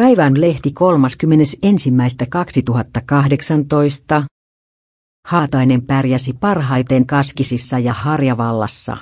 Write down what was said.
Päivän lehti 31.2018. Haatainen pärjäsi parhaiten Kaskisissa ja Harjavallassa.